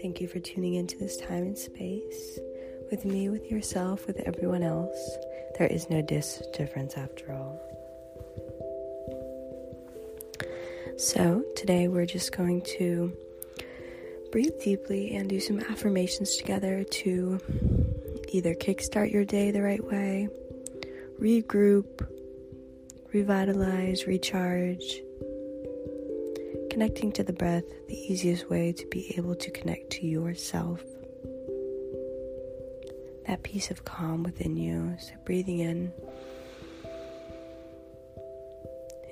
Thank you for tuning into this time and space with me, with yourself, with everyone else. There is no dis difference after all. So, today we're just going to breathe deeply and do some affirmations together to either kickstart your day the right way, regroup, revitalize, recharge. Connecting to the breath, the easiest way to be able to connect to yourself. That peace of calm within you. So, breathing in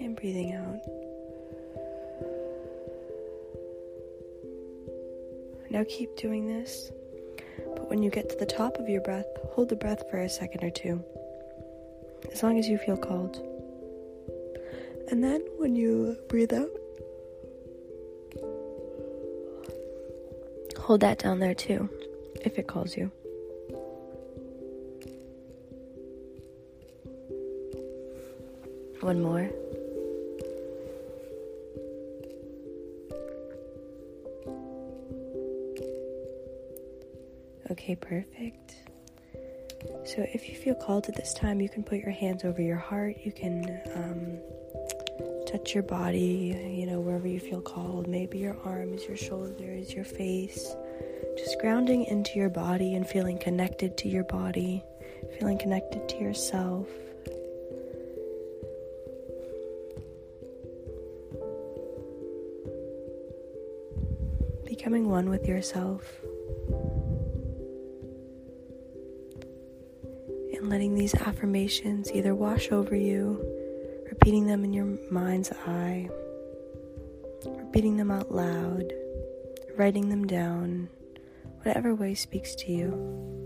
and breathing out. Now keep doing this, but when you get to the top of your breath, hold the breath for a second or two, as long as you feel called. And then when you breathe out, hold that down there too, if it calls you. One more. Okay, perfect. So, if you feel called at this time, you can put your hands over your heart. You can um, touch your body, you know, you feel called. Maybe your arms, your shoulders, your face. Just grounding into your body and feeling connected to your body, feeling connected to yourself. Becoming one with yourself. and letting these affirmations either wash over you, repeating them in your mind's eye, repeating them out loud, writing them down, whatever way speaks to you.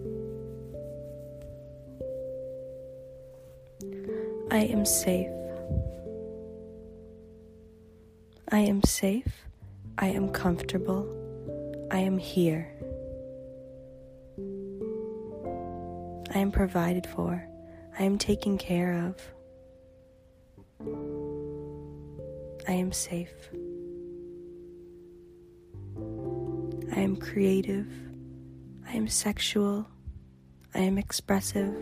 I am safe. I am safe. I am comfortable. I am here. I am provided for. I am taken care of. I am safe. I am creative. I am sexual. I am expressive.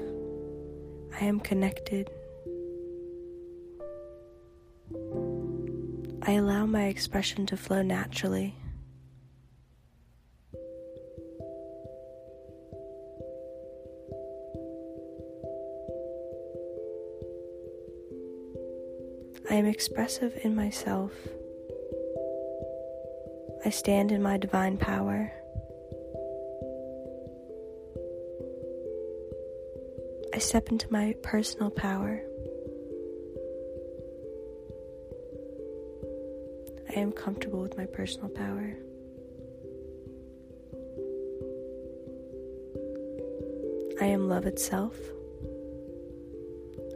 I am connected. I allow my expression to flow naturally. I am expressive in myself. I stand in my divine power. I step into my personal power. I am comfortable with my personal power. I am love itself.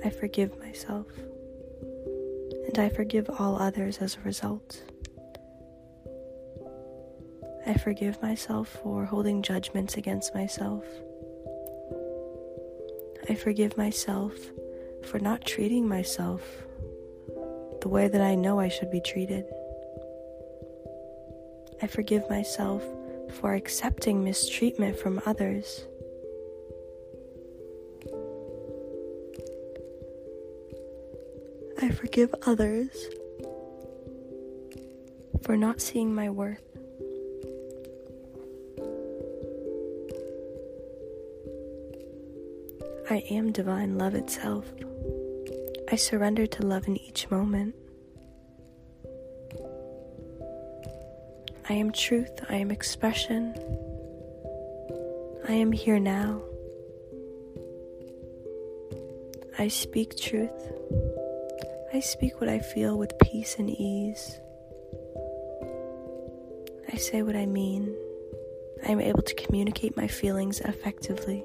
I forgive myself and I forgive all others as a result. I forgive myself for holding judgments against myself. I forgive myself for not treating myself the way that I know I should be treated. I forgive myself for accepting mistreatment from others. I forgive others for not seeing my worth. I am divine love itself. I surrender to love in each moment. I am truth. I am expression. I am here now. I speak truth. I speak what I feel with peace and ease. I say what I mean. I am able to communicate my feelings effectively.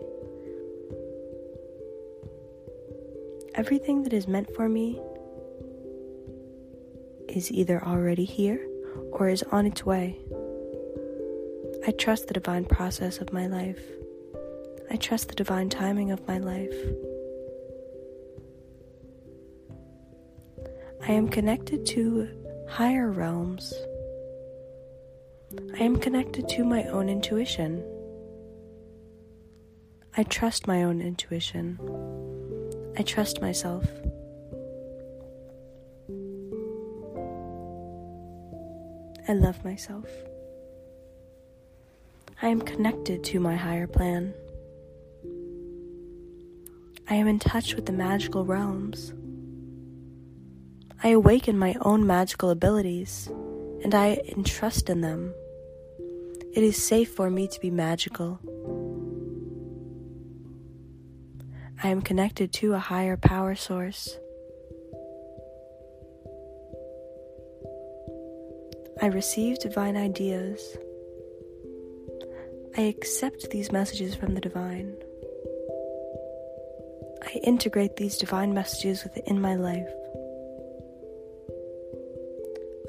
Everything that is meant for me is either already here or is on its way. I trust the divine process of my life. I trust the divine timing of my life. I am connected to higher realms. I am connected to my own intuition. I trust my own intuition. I trust myself. I love myself. I am connected to my higher plan. I am in touch with the magical realms. I awaken my own magical abilities and I entrust in them. It is safe for me to be magical. I am connected to a higher power source. I receive divine ideas. I accept these messages from the divine. I integrate these divine messages within my life.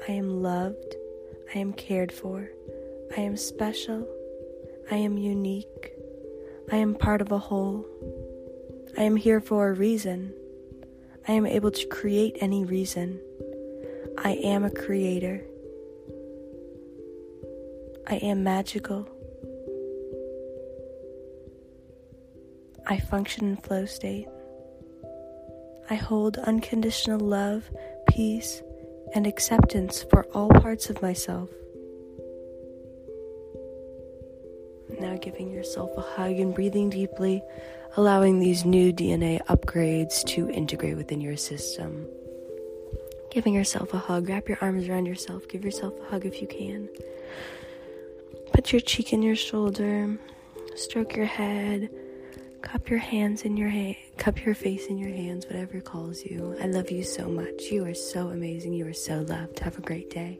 I am loved. I am cared for. I am special. I am unique. I am part of a whole. I am here for a reason. I am able to create any reason. I am a creator. I am magical. I function in flow state. I hold unconditional love, peace, and acceptance for all parts of myself. Now, giving yourself a hug and breathing deeply, allowing these new DNA upgrades to integrate within your system. Giving yourself a hug, wrap your arms around yourself, give yourself a hug if you can. Put your cheek in your shoulder, stroke your head, cup your hands in your hand, cup your face in your hands, whatever calls you. I love you so much. You are so amazing. You are so loved. Have a great day.